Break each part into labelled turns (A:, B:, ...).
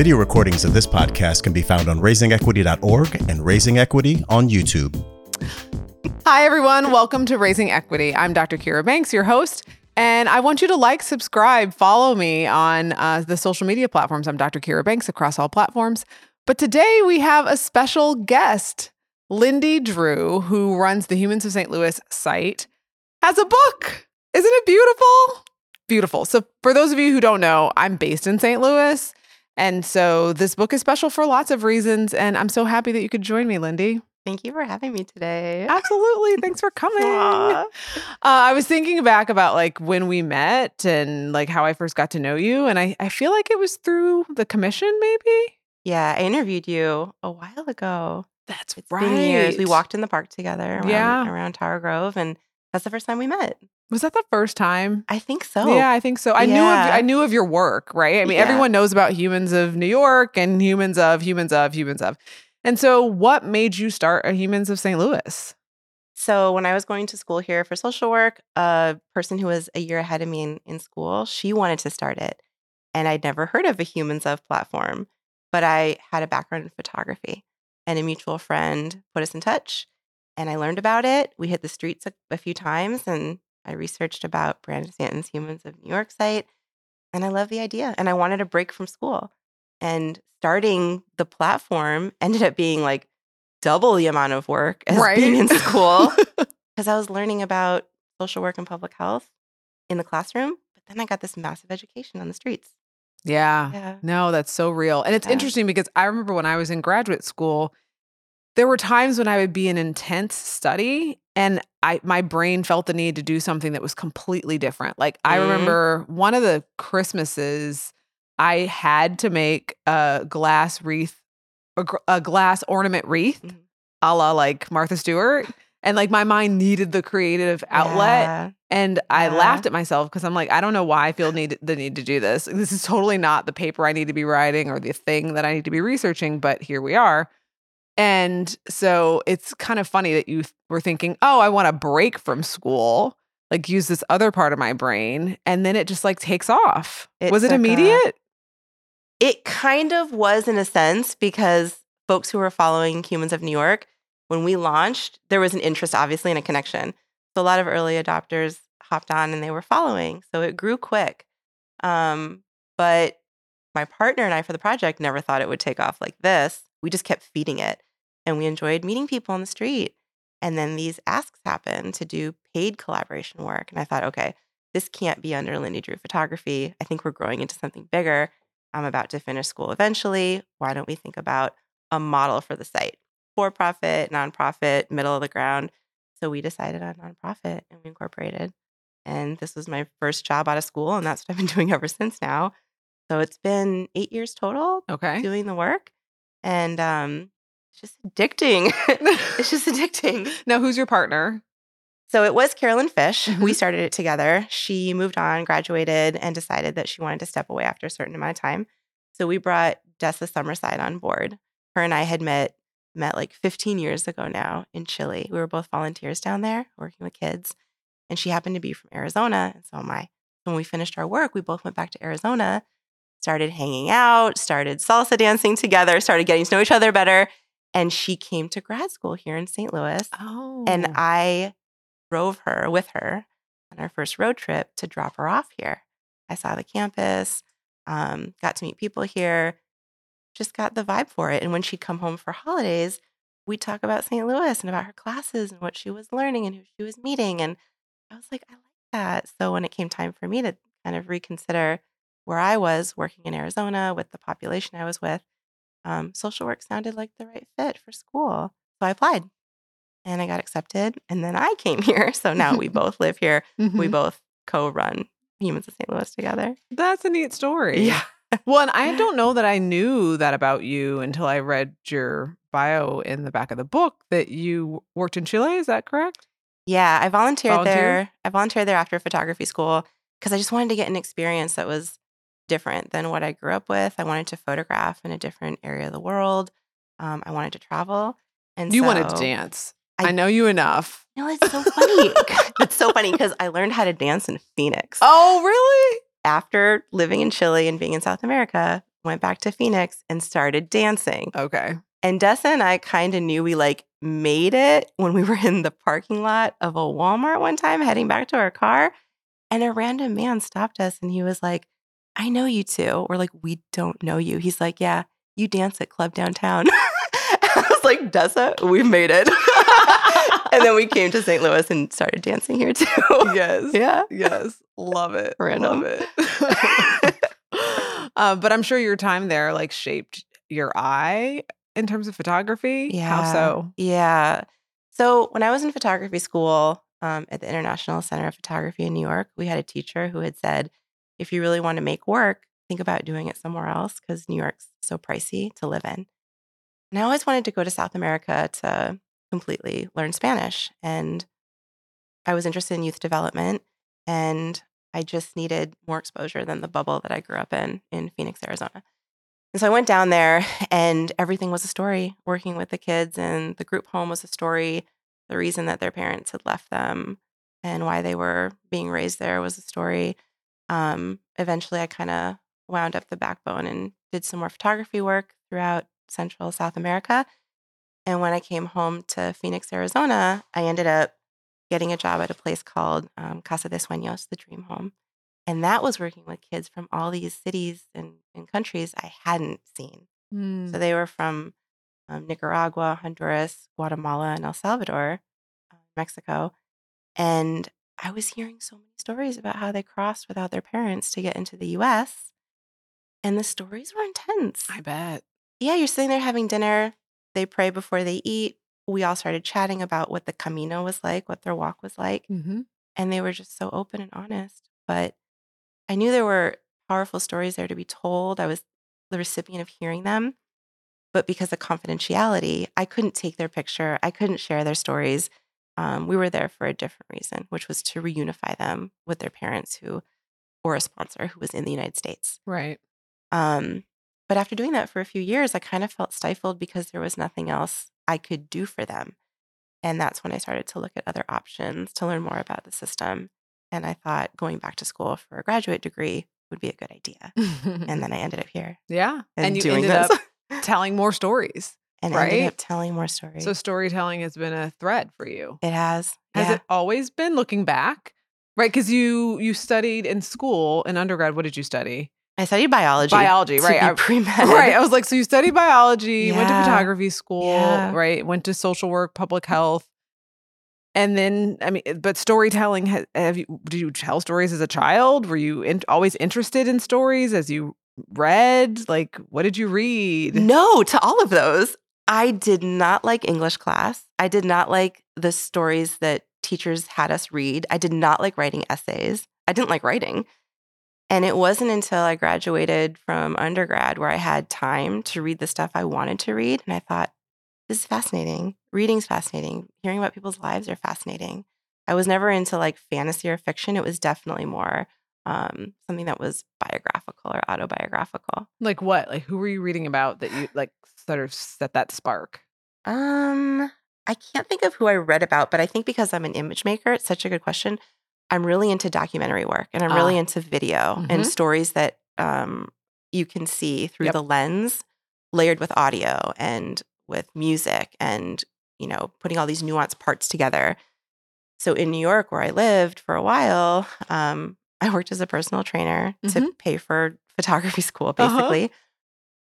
A: Video recordings of this podcast can be found on raisingequity.org and Raising Equity on YouTube.
B: Hi, everyone. Welcome to Raising Equity. I'm Dr. Kira Banks, your host. And I want you to like, subscribe, follow me on uh, the social media platforms. I'm Dr. Kira Banks across all platforms. But today we have a special guest. Lindy Drew, who runs the Humans of St. Louis site, has a book. Isn't it beautiful? Beautiful. So, for those of you who don't know, I'm based in St. Louis. And so this book is special for lots of reasons. And I'm so happy that you could join me, Lindy.
C: Thank you for having me today.
B: Absolutely. Thanks for coming. Uh, I was thinking back about like when we met and like how I first got to know you. And I, I feel like it was through the commission, maybe.
C: Yeah, I interviewed you a while ago.
B: That's
C: It's
B: right.
C: years. We walked in the park together around,
B: Yeah.
C: around Tower Grove, and that's the first time we met.
B: Was that the first time?
C: I think so.
B: Yeah, I think so. I knew of I knew of your work, right? I mean,
C: Yeah.
B: everyone knows about Humans of New York and Humans of Humans of Humans of. And so, what made you start a Humans of St. Louis?
C: So when I was going to school here for social work, a person who was a year ahead of me in, in school, she wanted to start it. And I'd never heard of a Humans of platform, but I had a background in photography. And a mutual friend put us in touch. And I learned about it. We hit the streets a, a few times and I researched about Brandon Stanton's Humans of New York site. And I love the idea. And I wanted a break from school. And starting the platform ended up being like double the amount of work as being in school because I was learning about social work and public health in the classroom. But then I got this massive education on the streets.
B: yeah.
C: Yeah.
B: No, that's so real. And it's
C: Yeah.
B: interesting because I remember when I was in graduate school, there were times when I would be in intense study and I my brain felt the need to do something that was completely different. Like I
C: Mhm.
B: remember one of the Christmases I had to make a glass wreath a, a glass ornament wreath
C: Mhm.
B: a la like Martha Stewart and like my mind needed the creative outlet
C: Yeah.
B: and I
C: Yeah.
B: laughed at myself because I'm like, I don't know why I feel need the need to do this. This is totally not the paper I need to be writing or the thing that I need to be researching, but here we are. And so it's kind of funny that you were thinking, oh, I want a break from school, like use this other part of my brain, and then it just like takes off.
C: It
B: was it immediate?
C: It kind of was in a sense because folks who were following Humans of New York, when we launched, there was an interest, obviously, and a connection. So a lot of early adopters hopped on and they were following. So it grew quick. Um, but my partner and I for the project never thought it would take off like this. We just kept feeding it and we enjoyed meeting people on the street. And then these asks happened to do paid collaboration work. And I thought, okay, this can't be under Lindy Drew Photography. I think we're growing into something bigger. I'm about to finish school eventually. Why don't we think about a model for the site? For profit, nonprofit, middle of the ground. So we decided on nonprofit and we incorporated. And this was my first job out of school. And that's what I've been doing ever since now. So it's been eight years total
B: Okay.
C: doing the work. And um, it's just addicting. it's just addicting.
B: Now, who's your partner?
C: So it was Carolyn Fish. We
B: Mhm.
C: started it together. She moved on, graduated, and decided that she wanted to step away after a certain amount of time. So we brought Dessa Summerside on board. Her and I had met met like 15 years ago now in Chile. We were both volunteers down there working with kids. And she happened to be from Arizona, and so am I. When we finished our work, we both went back to Arizona, started hanging out, started salsa dancing together, started getting to know each other better. And she came to grad school here in St. Louis.
B: Oh.
C: And I drove her with her on our first road trip to drop her off here. I saw the campus, um, got to meet people here, just got the vibe for it. And when she'd come home for holidays, we'd talk about St. Louis and about her classes and what she was learning and who she was meeting. And I was like, I like that. So when it came time for me to kind of reconsider where I was working in Arizona with the population I was with, um, social work sounded like the right fit for school. So I applied and I got accepted. And then I came here. So now we both live here. We
B: Mhm.
C: both co run Humans of St. Louis together.
B: That's a neat story. Yeah. well, and I don't know that I knew that about you until I read your bio in the back of the book that you worked in Chile. Is that correct?
C: Yeah. I volunteered
B: Volunteer?
C: there. I volunteered there after photography school because I just wanted to get an experience that was different than what I grew up with. I wanted to photograph in a different area of the world. Um, I wanted to travel. And
B: You wanted to dance.
C: I-
B: I, know you enough.
C: No, it's so funny. it's so funny because I learned how to dance in Phoenix.
B: Oh, really?
C: after living in Chile and being in South America, went back to Phoenix and started dancing.
B: Okay.
C: And Dessa and I kind of knew we like made it when we were in the parking lot of a Walmart one time heading back to our car. And a random man stopped us and he was like, I know you too. We're like, we don't know you. He's like, yeah, you dance at Club Downtown. I was like, Dessa, we've made it. and then we came to St. Louis and started dancing here too.
B: Yes.
C: yeah.
B: Yes. Love it.
C: Random.
B: Love it. uh, but I'm sure your time there like shaped your eye in terms of photography. How
C: Yeah.
B: so?
C: Yeah. So when I was in photography school um, at the International Center of Photography in New York, we had a teacher who had said, if you really want to make work, think about doing it somewhere else because New York's so pricey to live in. And I always wanted to go to South America to completely learn Spanish. And I was interested in youth development and I just needed more exposure than the bubble that I grew up in in Phoenix, Arizona. And so I went down there and everything was a story working with the kids and the group home was a story. The reason that their parents had left them and why they were being raised there was a story. Um, eventually, I kind of wound up the backbone and did some more photography work throughout Central South America. And when I came home to Phoenix, Arizona, I ended up getting a job at a place called um, Casa de Sueños, the Dream Home. And that was working with kids from all these cities and, and countries I hadn't seen.
B: Mm.
C: So they were from um, Nicaragua, Honduras, Guatemala, and El Salvador, uh, Mexico. And I was hearing so many stories about how they crossed without their parents to get into the US. And the stories were intense.
B: I bet.
C: Yeah, you're sitting there having dinner. They pray before they eat. We all started chatting about what the Camino was like, what their walk was like
B: Mm-hmm.
C: and they were just so open and honest. But I knew there were powerful stories there to be told. I was the recipient of hearing them. But because of confidentiality, I couldn't take their picture, I couldn't share their stories. Um, we were there for a different reason, which was to reunify them with their parents who or a sponsor who was in the United States.
B: Right.
C: Um, but after doing that for a few years, I kind of felt stifled because there was nothing else I could do for them. And that's when I started to look at other options to learn more about the system. And I thought going back to school for a graduate degree would be a good idea. And then I ended up here
B: yeah.
C: and,
B: And, you ended
C: this.
B: up telling more stories.
C: And ended
B: right?
C: up telling more stories.
B: So storytelling has been a thread for you.
C: it has.
B: Has
C: yeah.
B: it always been looking back? Right, because you you studied in school in undergrad. What did you study?
C: I studied biology.
B: Biology,
C: to
B: right. I-
C: pre-med.
B: Right. I was like, so you studied biology, went to photography school,
C: Yeah.
B: right? Went to social work, public health. And then, I mean, but storytelling, ha- have you, did you tell stories as a child? Were you in, always interested in stories as you read? Like, what did you read?
C: No, to all of those. I did not like English class. I did not like the stories that teachers had us read. I did not like writing essays. I didn't like writing. And it wasn't until I graduated from undergrad where I had time to read the stuff I wanted to read. And I thought, this is fascinating. Reading's fascinating. Hearing about people's lives are fascinating. I was never into like fantasy or fiction. It was definitely more um, something that was biographical or autobiographical.
B: Like what? Like, who were you reading about that you like sort of set that spark?
C: Um, I can't think of who I read about, but I think because I'm an image maker, it's such a good question. I'm really into documentary work and I'm really
B: Ah.
C: into video
B: Mhm.
C: and stories that um, you can see through
B: Yep.
C: the lens, layered with audio and with music and, you know, putting all these nuanced parts together. So in New York, where I lived for a while, um, I worked as a personal trainer to pay for photography school,
B: Uh-huh.
C: basically.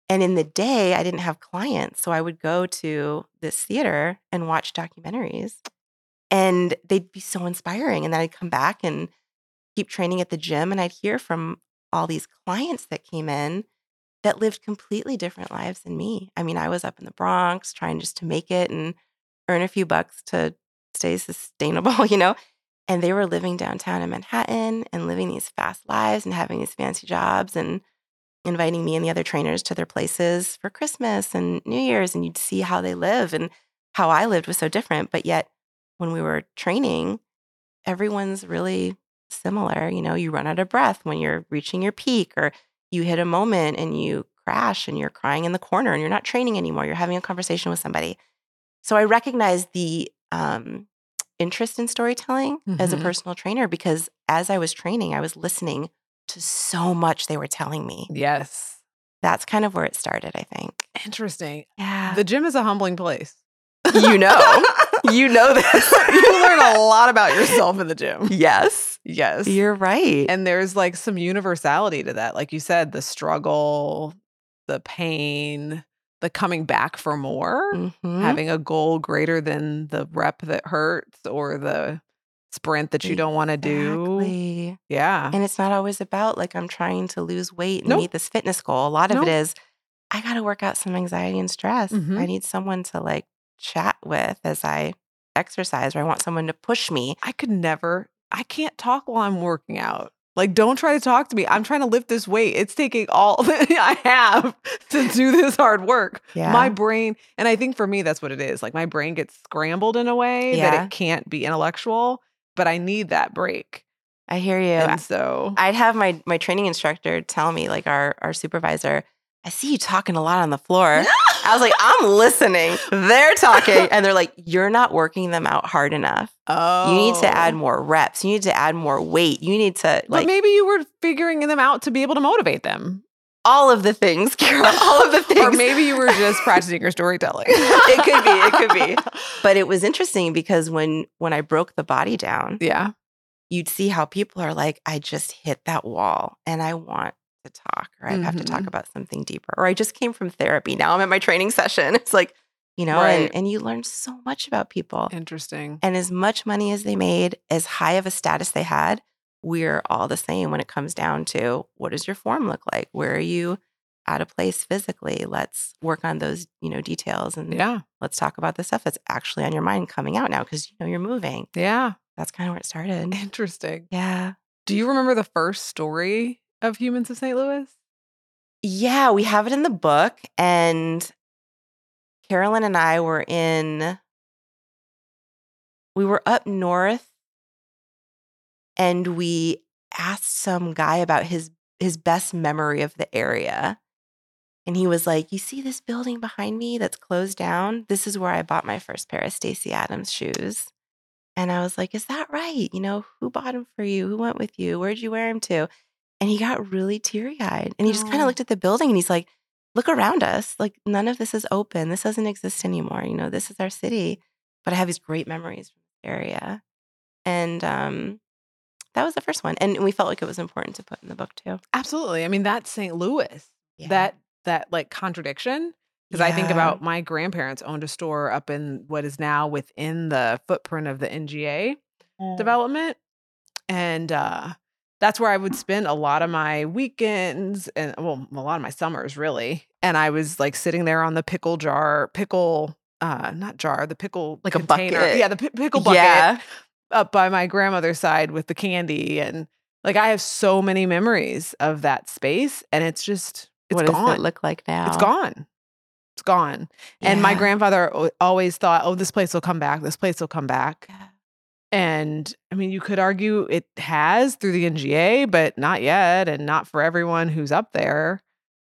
C: And in the day, I didn't have clients. So I would go to this theater and watch documentaries. And they'd be so inspiring. And then I'd come back and keep training at the gym. And I'd hear from all these clients that came in that lived completely different lives than me. I mean, I was up in the Bronx trying just to make it and earn a few bucks to stay sustainable, you know? And they were living downtown in Manhattan and living these fast lives and having these fancy jobs and inviting me and the other trainers to their places for Christmas and New Year's. And you'd see how they live and how I lived was so different. But yet, when we were training, everyone's really similar. You know, you run out of breath when you're reaching your peak, or you hit a moment and you crash and you're crying in the corner and you're not training anymore. You're having a conversation with somebody. So I recognize the um, interest in storytelling as a
B: Mhm.
C: personal trainer because as I was training, I was listening to so much they were telling me.
B: Yes.
C: that's kind of where it started, I think.
B: Interesting.
C: Yeah.
B: The gym is a humbling place.
C: you know. you know this.
B: you learn a lot about yourself in the gym.
C: yes.
B: Yes.
C: You're right.
B: and there's like some universality to that. Like you said, the struggle, the pain, the coming back for more,
C: Mhm.
B: having a goal greater than the rep that hurts or the sprint that you don't want to do. Yeah.
C: And it's not always about like I'm trying to lose weight and
B: Nope.
C: meet this fitness goal. A lot of
B: Nope.
C: it is I got to work out some anxiety and stress.
B: Mhm.
C: I need someone to like chat with as I exercise, or I want someone to push me.
B: I could never, I can't talk while I'm working out. Like, don't try to talk to me. I'm trying to lift this weight. It's taking all that I have to do this hard work.
C: Yeah.
B: My brain, and I think for me, that's what it is. Like, my brain gets scrambled in a way that it can't be intellectual, but I need that break.
C: I hear you.
B: And so,
C: I'd have my my training instructor tell me, like our our supervisor, I see you talking a lot on the floor. I was like, I'm listening. They're talking, and they're like, you're not working them out hard enough.
B: oh,
C: You need to add oh. more reps. You need to add more weight. You need to
B: But
C: like
B: maybe you were figuring them out to be able to motivate them.
C: all of the things, Kara. All of the things.
B: Or maybe you were just practicing your storytelling.
C: it could be. It could be. But it was interesting because when when I broke the body down,
B: Yeah.
C: you'd see how people are like, I just hit that wall and I want to talk, or I have to talk
B: Mhm.
C: about something deeper, or I just came from therapy. Now I'm at my training session. It's like, you know,
B: Right.
C: and, and you learn so much about people.
B: Interesting.
C: And as much money as they made, as high of a status they had, we're all the same when it comes down to what does your form look like? Where are you out of place physically? Let's work on those, you know, details and
B: Yeah.
C: let's talk about the stuff that's actually on your mind coming out now because you know you're moving.
B: Yeah.
C: That's kind of where it started.
B: Interesting.
C: Yeah.
B: Do you remember the first story of Humans of St. Louis?
C: Yeah, we have it in the book. And Carolyn and I were in, we were up north and we asked some guy about his his best memory of the area. And he was like, You see this building behind me that's closed down? This is where I bought my first pair of Stacy Adams shoes. And I was like, Is that right? You know, who bought them for you? Who went with you? Where'd you wear them to? And he got really teary eyed. And he just kind of looked at the building and he's like, Look around us. Like, none of this is open. This doesn't exist anymore. You know, this is our city. But I have these great memories from this area. And um, that was the first one. And we felt like it was important to put in the book too.
B: Absolutely. I mean, that's St. Louis.
C: Yeah.
B: That that like contradiction. Because I think about my grandparents owned a store up in what is now within the footprint of the NGA development. And uh that's where I would spend a lot of my weekends and well, a lot of my summers really. And I was like sitting there on the pickle jar, pickle uh not jar, the pickle
C: Like a
B: container.
C: bucket.
B: Yeah, the pi- pickle bucket
C: Yeah.
B: up by my grandmother's side with the candy and like I have so many memories of that space and it's just it's
C: what does
B: gone.
C: it look like now?
B: It's gone. It's gone. And my grandfather always thought, "Oh, this place will come back. This place will come back."
C: Yeah.
B: And I mean, you could argue it has through the NGA, but not yet and not for everyone who's up there.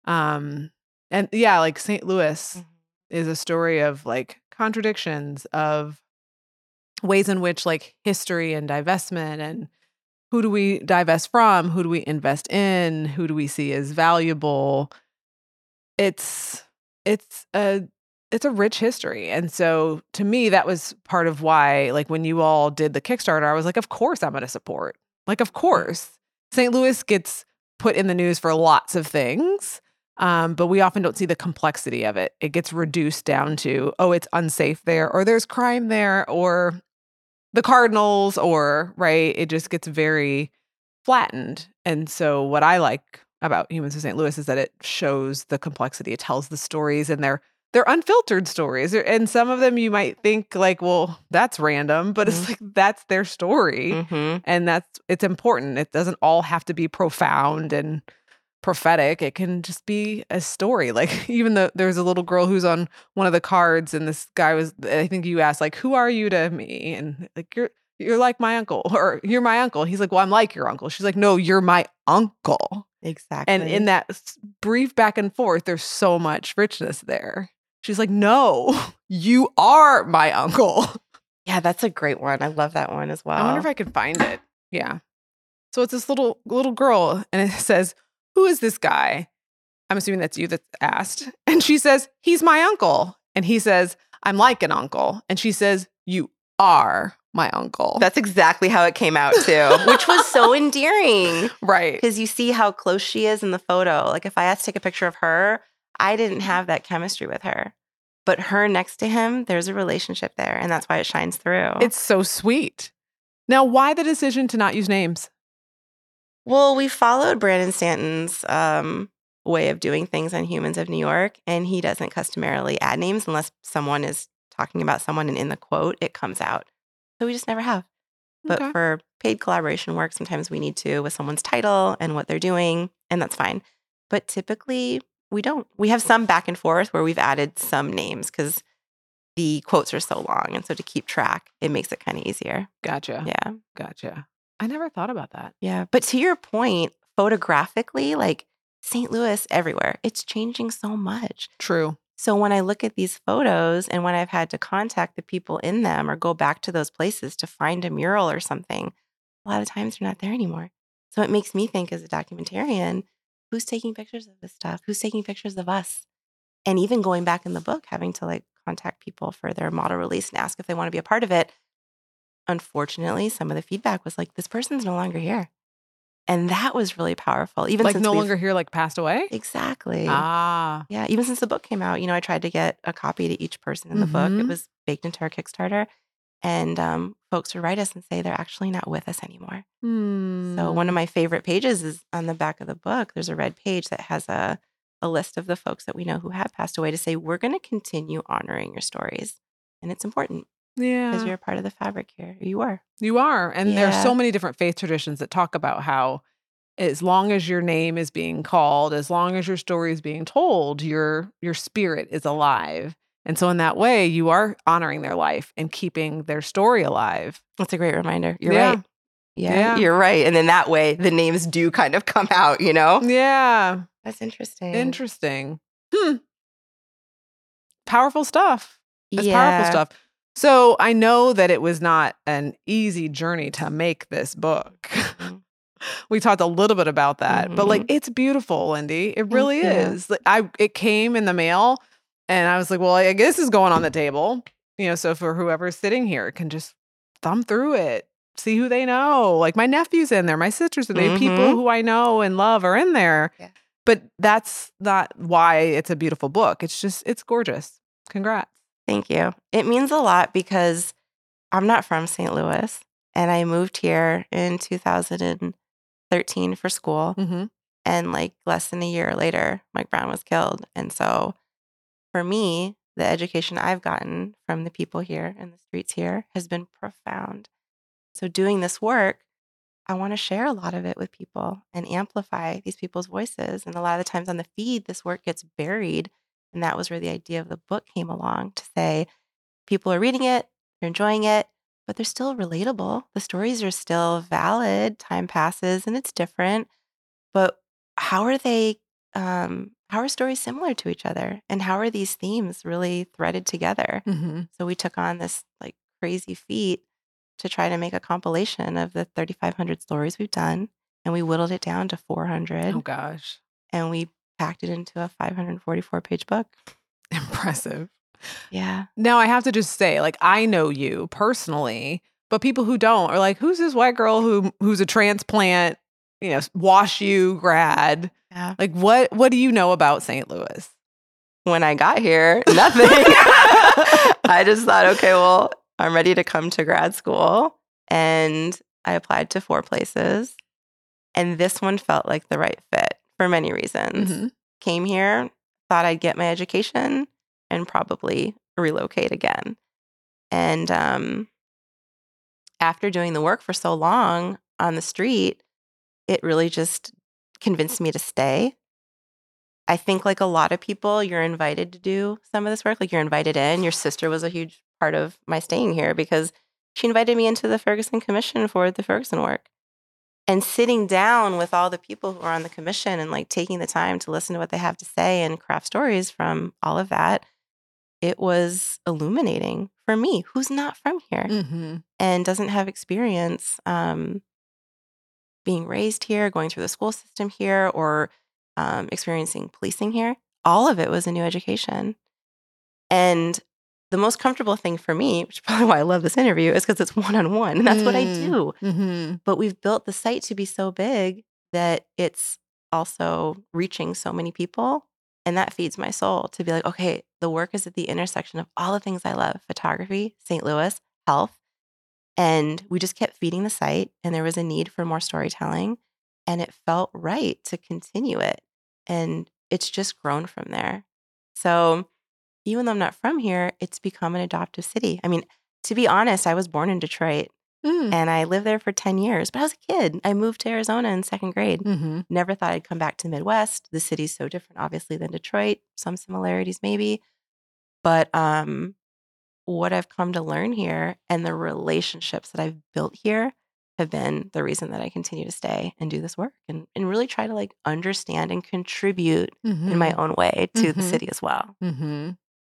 B: Um and yeah, like St. Louis
C: Mhm.
B: is a story of like contradictions of ways in which like history and divestment and who do we divest from who do we invest in who do we see as valuable it's it's a it's a rich history and so to me that was part of why like when you all did the kickstarter i was like of course i'm going to support like of course st louis gets put in the news for lots of things um, but we often don't see the complexity of it. It gets reduced down to, oh, it's unsafe there, or there's crime there, or the Cardinals, or right. It just gets very flattened. And so, what I like about Humans of St. Louis is that it shows the complexity. It tells the stories, and they're they're unfiltered stories. And some of them you might think like, well, that's random, but it's like that's their story.
C: Mhm.
B: and that's it's important. It doesn't all have to be profound and prophetic. It can just be a story. Like even though there's a little girl who's on one of the cards and this guy was i think you asked like who are you to me? And like you're you're like my uncle or you're my uncle. He's like well i'm like your uncle. She's like no you're my uncle.
C: Exactly.
B: and in that brief back and forth there's so much richness there she's like no you are my uncle
C: yeah, that's a great one. I love that one as well.
B: I wonder if I could find it. Yeah. So it's this little little girl, and it says, "Who is this guy?" I'm assuming that's you that's asked. And she says, He's my uncle. And he says, I'm like an uncle. And she says, You are my uncle.
C: That's exactly how it came out too, which was so endearing
B: right.
C: because you see how close she is in the photo. Like if I asked to take a picture of her, I didn't have that chemistry with her. But her next to him, there's a relationship there, and that's why it shines through.
B: It's so sweet. Now, why the decision to not use names?
C: well, we followed Brandon Stanton's um, way of doing things on Humans of New York, and he doesn't customarily add names unless someone is talking about someone, and in the quote, it comes out. So we just never have. But
B: Okay.
C: for paid collaboration work, sometimes we need to with someone's title and what they're doing, and that's fine. But typically, we don't. We have some back and forth where we've added some names because the quotes are so long. And so to keep track, it makes it kind of easier.
B: Gotcha.
C: Yeah.
B: Gotcha. I never thought about that.
C: Yeah. But to your point, photographically, like St. Louis everywhere, it's changing so much.
B: True.
C: So when I look at these photos and when I've had to contact the people in them or go back to those places to find a mural or something, a lot of times they're not there anymore. So it makes me think as a documentarian, who's taking pictures of this stuff? Who's taking pictures of us? And even going back in the book, having to like contact people for their model release and ask if they want to be a part of it. Unfortunately, some of the feedback was like, this person's no longer here. And that was really powerful. Even
B: like
C: since
B: no longer here, like passed away.
C: Exactly.
B: Ah.
C: Yeah, even since the book came out, you know, I tried to get a copy to each person in the book. It
B: Mhm.
C: was baked into our Kickstarter. And um, folks would write us and say they're actually not with us anymore. So one
B: Hmm.
C: of my favorite pages is on the back of the book. There's a red page that has a, a list of the folks that we know who have passed away to say, we're going to continue honoring your stories. And it's important
B: yeah.
C: because you're a part of the fabric here. You are.
B: You are. And
C: Yeah.
B: so many different faith traditions that talk about how as long as your name is being called, as long as your story is being told, your your spirit is alive. And so in that way, you are honoring their life and keeping their story alive.
C: That's a great reminder. You're
B: Yeah.
C: right. Yeah,
B: Yeah.
C: you're right. And then that way the names do kind of come out, you know?
B: Yeah.
C: That's interesting.
B: Interesting. Hmm. Powerful stuff. It's
C: yeah.
B: powerful stuff. So I know that it was not an easy journey to make this book.
C: Mhm.
B: we talked a little bit about that, but like
C: Mhm.
B: it's beautiful, Lindy. It really is. Like I it came in the mail and I was like, well, I guess this is going on the table. You know, so for whoever's sitting here can just thumb through it, see who they know. Like my nephew's in there, my sisters are there, people
C: Mhm.
B: who I know and love are in there.
C: Yeah.
B: But that's not why it's a beautiful book. It's just it's gorgeous. Congrats.
C: Thank you. It means a lot because I'm not from St. Louis and I moved here in 2013 for school.
B: Mm-hmm.
C: And like less than a year later, Mike Brown was killed. And so for me, the education I've gotten from the people here in the streets here has been profound. So doing this work, I want to share a lot of it with people and amplify these people's voices. And a lot of the times on the feed, this work gets buried. And that was where the idea of the book came along to say people are reading it, they're enjoying it, but they're still relatable. The stories are still valid. Time passes and it's different. But how are they um how are stories similar to each other and how are these themes really threaded together
B: Mm-hmm.
C: so we took on this like crazy feat to try to make a compilation of the 3500 stories we've done and we whittled it down to 400
B: Oh gosh.
C: and we packed it into a 544 page book
B: Impressive.
C: yeah
B: Now I have to just say, like, I know you personally, but people who don't are like, who's this white girl who who's a transplant, you know, WashU grad?
C: Yeah
B: Like, what what do you know about St. Louis?
C: when i got here nothing i just thought okay well i'm ready to come to grad school and i applied to four places and this one felt like the right fit for many reasons
B: Mhm.
C: came here, thought I'd get my education and probably relocate again. And um, after doing the work for so long on the street, it really just convinced me to stay. I think, like a lot of people, you're invited to do some of this work. Like you're invited in. Your sister was a huge part of my staying here because she invited me into the Ferguson Commission for the Ferguson work and sitting down with all the people who are on the commission and like taking the time to listen to what they have to say and craft stories from all of that it was illuminating for me who's not from here
B: Mm-hmm.
C: and doesn't have experience um, being raised here going through the school system here or um, experiencing policing here, all of it was a new education. And the most comfortable thing for me, which is probably why I love this interview, is because it's one on one. And that's what I
B: Mm.
C: do.
B: Mm-hmm.
C: But we've built the site to be so big that it's also reaching so many people. And that feeds my soul to be like, okay, the work is at the intersection of all the things I love photography, St. Louis, health. And we just kept feeding the site, and there was a need for more storytelling. And it felt right to continue it. And it's just grown from there. So even though I'm not from here, it's become an adoptive city. I mean, to be honest, I was born in Detroit
B: Mm.
C: and I lived there for 10 years, but I was a kid. I moved to Arizona in second grade.
B: Mm-hmm.
C: Never thought I'd come back to the Midwest. The city's so different, obviously, than Detroit. Some similarities, maybe. But um, what I've come to learn here and the relationships that I've built here have been the reason that I continue to stay and do this work and, and really try to like understand and contribute in my own way to the
B: Mhm.
C: city as well.
B: Mm-hmm.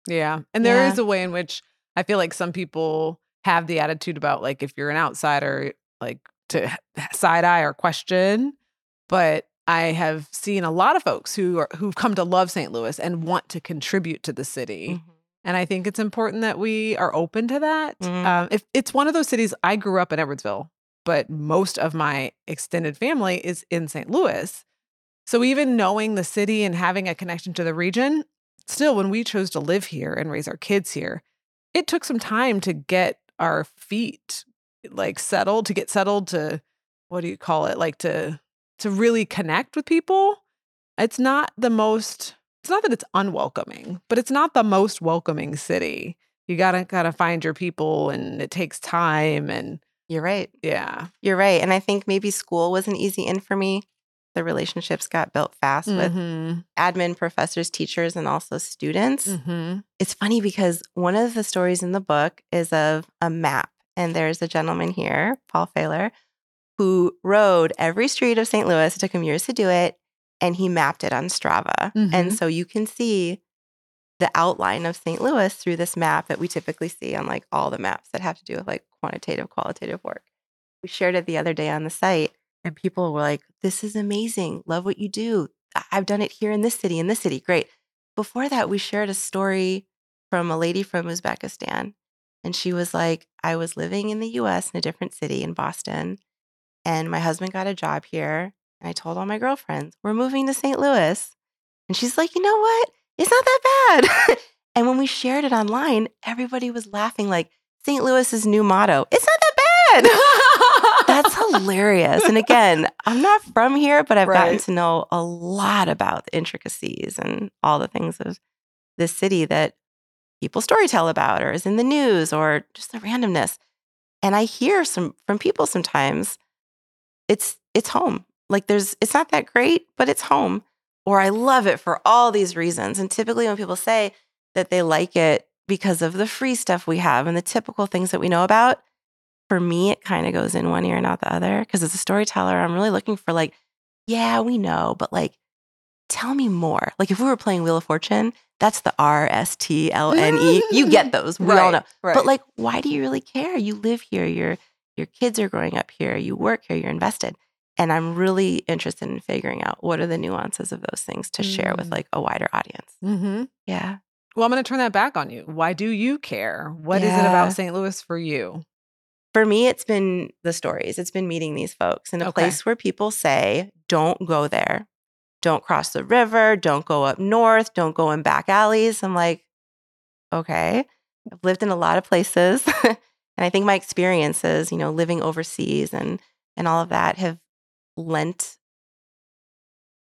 B: Yeah. And there
C: Yeah.
B: is a way in which I feel like some people have the attitude about like if you're an outsider, like to side eye or question. But I have seen a lot of folks who are who've come to love St. Louis and want to contribute to the city. And I think it's important that we are open to that.
C: Mhm.
B: Um, if it's one of those cities, I grew up in Edwardsville, but most of my extended family is in St. Louis. So even knowing the city and having a connection to the region, still, when we chose to live here and raise our kids here, it took some time to get our feet like settled, to get settled to what do you call it? Like to to really connect with people. It's not the most it's not that it's unwelcoming, but it's not the most welcoming city. You gotta gotta find your people and it takes time and
C: You're right.
B: yeah.
C: You're right. And I think maybe school was an easy in for me. The relationships got built fast with
B: Mhm,
C: admin, professors, teachers, and also students.
B: mhm.
C: It's funny because one of the stories in the book is of a map. And there's a gentleman here, Paul Failer, who rode every street of St. Louis. It took him years to do it. And he mapped it on Strava.
B: Mhm.
C: And so you can see the outline of St. Louis through this map that we typically see on like all the maps that have to do with like quantitative, qualitative work. We shared it the other day on the site, and people were like, This is amazing. Love what you do. I've done it here in this city, in this city. Great. Before that, we shared a story from a lady from Uzbekistan. And she was like, I was living in the US in a different city in Boston, and my husband got a job here. And I told all my girlfriends, We're moving to St. Louis. And she's like, You know what? It's not that bad. and when we shared it online, everybody was laughing, like, St. Louis's new motto, It's not that bad. That's hilarious. And again, I'm not from here, but I've gotten to know a lot about the intricacies and all the things of this city that people storytell about or is in the news or just the randomness. And I hear some from people sometimes it's it's home. Like there's it's not that great, but it's home. Or I love it for all these reasons. And typically when people say that they like it because of the free stuff we have and the typical things that we know about, for me, it kind of goes in one ear and out the other. Because as a storyteller, I'm really looking for like, yeah, we know, but like, tell me more. Like if we were playing Wheel of Fortune, that's the R S T L N E. You get those. We all know.
B: Right.
C: But like, why do you really care? You live here. Your your kids are growing up here. You work here. You're invested. And I'm really interested in figuring out what are the nuances of those things to share with
B: Mm.
C: like a wider audience.
B: hmm
C: Yeah.
B: Well, I'm going to turn that back on you. Why do you care? What is it about St. Louis for you?
C: For me, it's been the stories. It's been meeting these folks in a
B: Okay.
C: place where people say, don't go there. Don't cross the river. Don't go up north. Don't go in back alleys. I'm like, okay. I've lived in a lot of places. and I think my experiences, you know, living overseas and and all of that have lent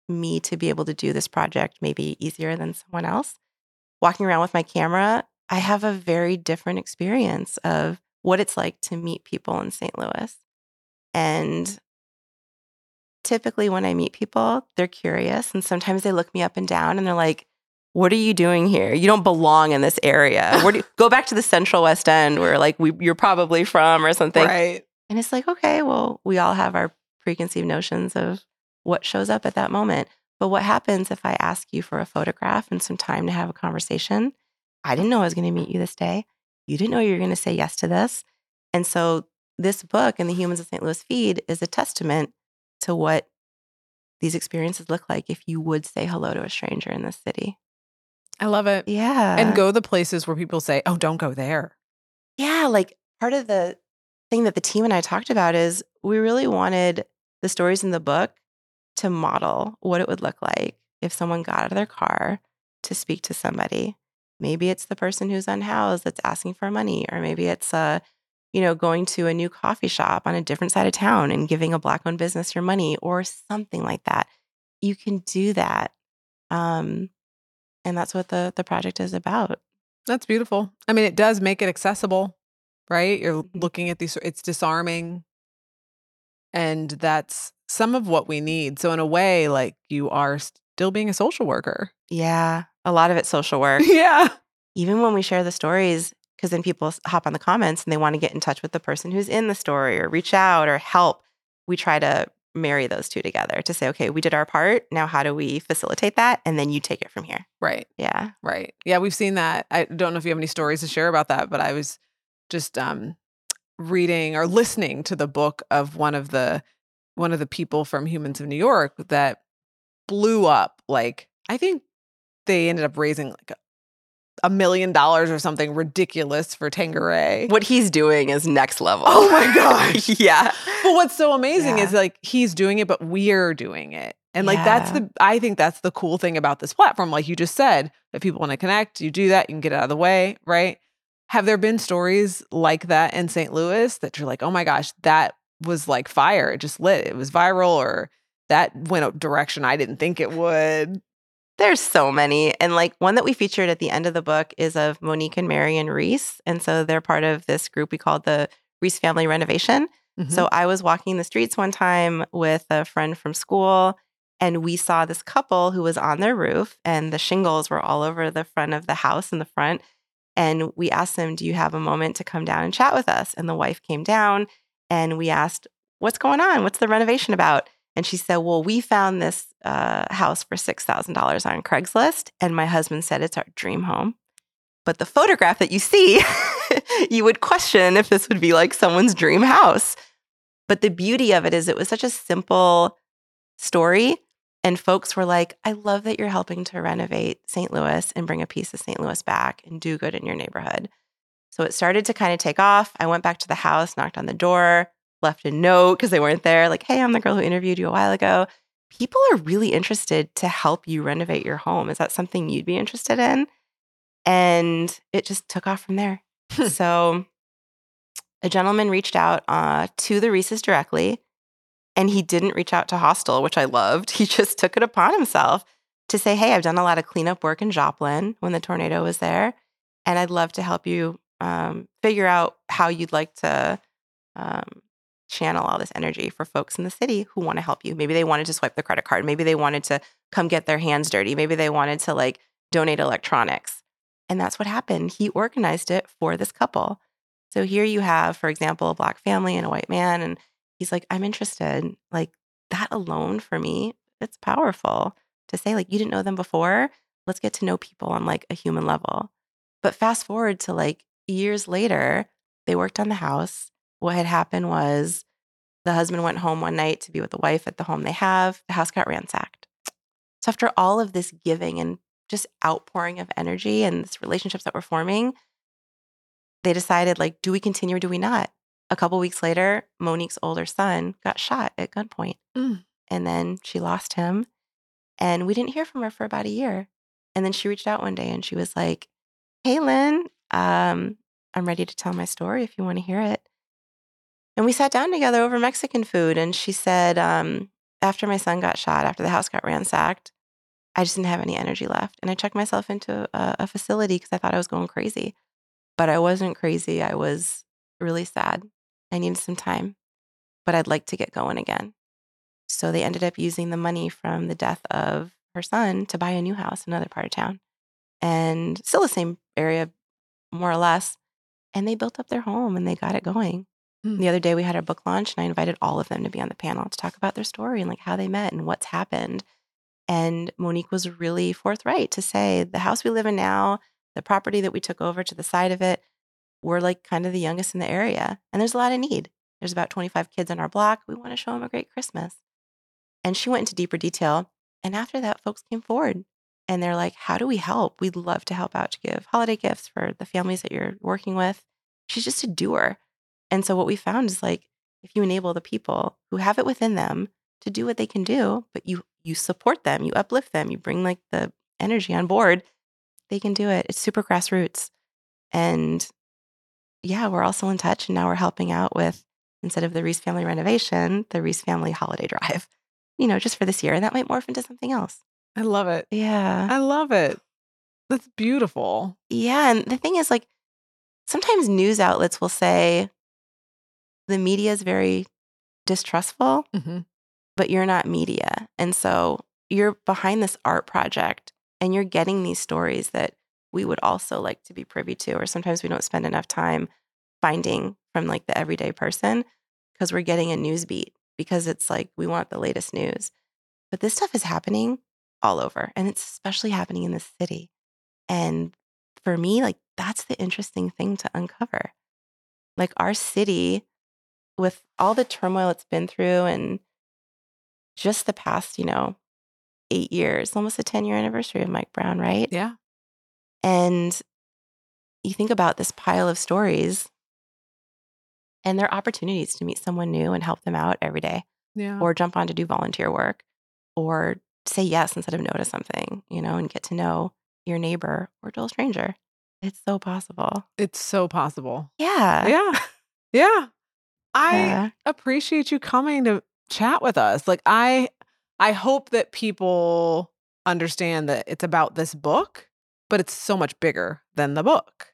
C: me to be able to do this project maybe easier than someone else. Walking around with my camera, I have a very different experience of what it's like to meet people in St. Louis. And typically, when I meet people, they're curious. And sometimes they look me up and down and they're like, What are you doing here? You don't belong in this area. Where do you, go back to the Central West End where like we, you're probably from or something.
B: Right.
C: And it's like, okay, well, we all have our preconceived notions of what shows up at that moment. But what happens if I ask you for a photograph and some time to have a conversation? I didn't know I was going to meet you this day. You didn't know you were going to say yes to this. And so, this book and the Humans of St. Louis feed is a testament to what these experiences look like if you would say hello to a stranger in this city.
B: I love it.
C: Yeah.
B: And go the places where people say, oh, don't go there.
C: Yeah, like part of the thing that the team and I talked about is we really wanted the stories in the book to model what it would look like if someone got out of their car to speak to somebody. Maybe it's the person who's unhoused that's asking for money, or maybe it's uh, you know, going to a new coffee shop on a different side of town and giving a black-owned business your money, or something like that. You can do that, um, and that's what the the project is about.
B: That's beautiful. I mean, it does make it accessible, right? You're
C: Mhm.
B: looking at these, it's disarming. And that's some of what we need. So, in a way, like you are still being a social worker.
C: Yeah, a lot of it's social work.
B: yeah.
C: even when we share the stories, because then people hop on the comments and they want to get in touch with the person who's in the story or reach out or help, we try to marry those two together to say, okay, we did our part. Now, how do we facilitate that? And then you take it from here.
B: Right.
C: Yeah.
B: Right. Yeah. We've seen that. I don't know if you have any stories to share about that, but I was just um, reading or listening to the book of one of the one of the people from Humans of New York that blew up. Like, I think they ended up raising like a, a million dollars or something ridiculous for Tanqueray.
C: What he's doing is next level.
B: Oh my gosh.
C: yeah.
B: But what's so amazing
C: Yeah.
B: is like he's doing it, but we're doing it. And like that's the I think that's the cool thing about this platform. Like you just said, if people want to connect, you do that, you can get out of the way, right? Have there been stories like that in St. Louis that you're like, oh my gosh, that was like fire. It just lit. It was viral or that went a direction I didn't think it would.
C: There's so many. And like one that we featured at the end of the book is of Monique and Marion Reese. And so they're part of this group we called the Reese Family Renovation.
B: Mm-hmm.
C: So I was walking the streets one time with a friend from school, and we saw this couple who was on their roof, and the shingles were all over the front of the house in the front. And we asked them, Do you have a moment to come down and chat with us? And the wife came down, and we asked, What's going on? What's the renovation about? And she said, Well, we found this uh, house for $6,000 on Craigslist, and my husband said it's our dream home. But the photograph that you see, you would question if this would be like someone's dream house. But the beauty of it is, it was such a simple story. And folks were like, I love that you're helping to renovate St. Louis and bring a piece of St. Louis back and do good in your neighborhood. So it started to kind of take off. I went back to the house, knocked on the door, left a note because they weren't there, like, hey, I'm the girl who interviewed you a while ago. People are really interested to help you renovate your home. Is that something you'd be interested in? And it just took off from there. so a gentleman reached out uh, to the Reese's directly, and he didn't reach out to Hostel, which I loved. He just took it upon himself to say, Hey, I've done a lot of cleanup work in Joplin when the tornado was there, and I'd love to help you um, figure out how you'd like to um, channel all this energy for folks in the city who want to help you. Maybe they wanted to swipe their credit card. Maybe they wanted to come get their hands dirty. Maybe they wanted to like donate electronics. And that's what happened. He organized it for this couple. So here you have, for example, a black family and a white man. And he's like, I'm interested. Like that alone for me, it's powerful to say, like, you didn't know them before. Let's get to know people on like a human level. But fast forward to like years later, they worked on the house. What had happened was the husband went home one night to be with the wife at the home they have. The house got ransacked. So after all of this giving and just outpouring of energy and this relationships that were forming, they decided like, do we continue or do we not? A couple weeks later, Monique's older son got shot at gunpoint.
B: Mm.
C: And then she lost him. And we didn't hear from her for about a year. And then she reached out one day and she was like, Hey, Lynn, um, I'm ready to tell my story if you want to hear it. And we sat down together over Mexican food. And she said, um, After my son got shot, after the house got ransacked, I just didn't have any energy left. And I checked myself into a, a facility because I thought I was going crazy. But I wasn't crazy. I was really sad. I needed some time, but I'd like to get going again. So they ended up using the money from the death of her son to buy a new house in another part of town and still the same area, more or less. And they built up their home and they got it going.
B: Hmm.
C: The other day we had our book launch and I invited all of them to be on the panel to talk about their story and like how they met and what's happened. And Monique was really forthright to say the house we live in now, the property that we took over to the side of it, we're like kind of the youngest in the area. And there's a lot of need. There's about 25 kids on our block. We want to show them a great Christmas. And she went into deeper detail. And after that, folks came forward and they're like, How do we help? We'd love to help out to give holiday gifts for the families that you're working with. She's just a doer. And so what we found is like, if you enable the people who have it within them to do what they can do, but you you support them, you uplift them, you bring like the energy on board, they can do it. It's super grassroots. And yeah, we're also in touch. And now we're helping out with, instead of the Reese family renovation, the Reese family holiday drive, you know, just for this year. And that might morph into something else.
B: I love it.
C: Yeah.
B: I love it. That's beautiful.
C: Yeah. And the thing is, like, sometimes news outlets will say the media is very distrustful,
B: hmm
C: but you're not media. And so you're behind this art project and you're getting these stories that we would also like to be privy to, or sometimes we don't spend enough time finding from like the everyday person because we're getting a news beat because it's like we want the latest news. But this stuff is happening all over and it's especially happening in the city. And for me, like that's the interesting thing to uncover. Like our city, with all the turmoil it's been through and just the past, you know, eight years, almost a 10 year anniversary of Mike Brown, right?
B: Yeah.
C: And you think about this pile of stories and there are opportunities to meet someone new and help them out every day
B: Yeah.
C: or jump on to do volunteer work or say yes instead of no to something, you know, and get to know your neighbor or total stranger. It's so possible.
B: it's so possible.
C: Yeah.
B: Yeah. Yeah. I
C: Yeah.
B: appreciate you coming to chat with us. Like I I hope that people understand that it's about this book, but it's so much bigger than the book.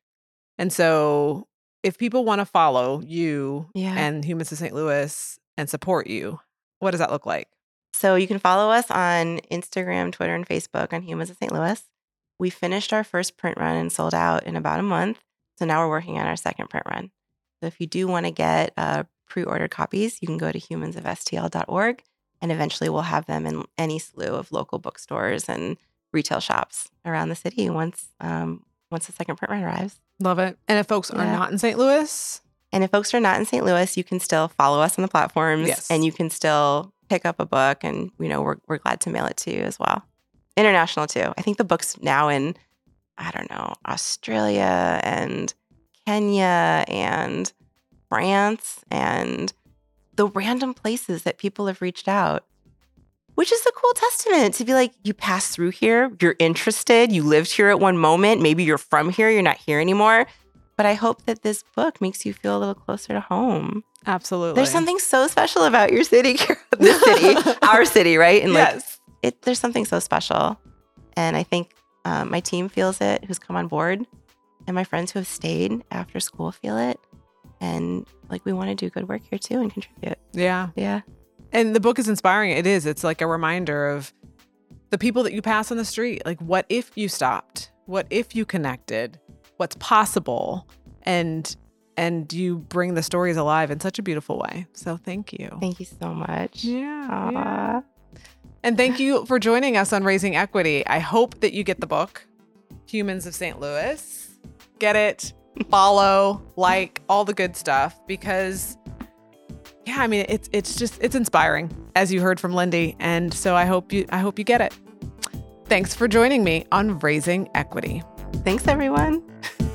B: And so if people want to follow you
C: Yeah.
B: and Humans of St. Louis and support you, what does that look like?
C: So you can follow us on Instagram, Twitter, and Facebook on Humans of St. Louis. We finished our first print run and sold out in about a month. So now we're working on our second print run. So if you do want to get uh, pre ordered copies, you can go to humansofstl.org and eventually we'll have them in any slew of local bookstores and retail shops around the city once um, once the second print run arrives.
B: Love it. And if folks are not in St. Louis,
C: And if folks are not in St. Louis, you can still follow us on the platforms
B: Yes.
C: and you can still pick up a book and you know, we're we're glad to mail it to you as well. International too. I think the book's now in I don't know, Australia and Kenya and France and the random places that people have reached out. Which is a cool testament to be like, you passed through here, you're interested, you lived here at one moment, maybe you're from here, you're not here anymore. But I hope that this book makes you feel a little closer to home.
B: absolutely.
C: There's something so special about your city, the city, our city, right? And like,
B: yes.
C: it, there's something so special. And I think um, my team feels it, who's come on board, and my friends who have stayed after school feel it. And like, we want to do good work here too and contribute.
B: yeah.
C: Yeah.
B: And the book is inspiring. It is. It's like a reminder of the people that you pass on the street. Like, what if you stopped? What if you connected? What's possible? And and you bring the stories alive in such a beautiful way. So thank you.
C: Thank you so much.
B: Yeah,
C: Aw.
B: And thank you for joining us on Raising Equity. I hope that you get the book, Humans of St. Louis. Get it, follow, like, all the good stuff because yeah, I mean it's it's just it's inspiring as you heard from Lindy. And so I hope you I hope you get it. Thanks for joining me on Raising Equity.
C: Thanks, everyone.